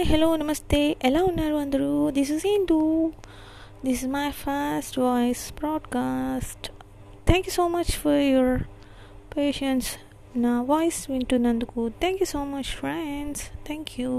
hi hello నమస్తే ఎలా ఉన్నారు అందరూ this is into this is my first voice broadcast thank you so much for your patience నా voice వింటున్నందుకు thank you so much friends thank you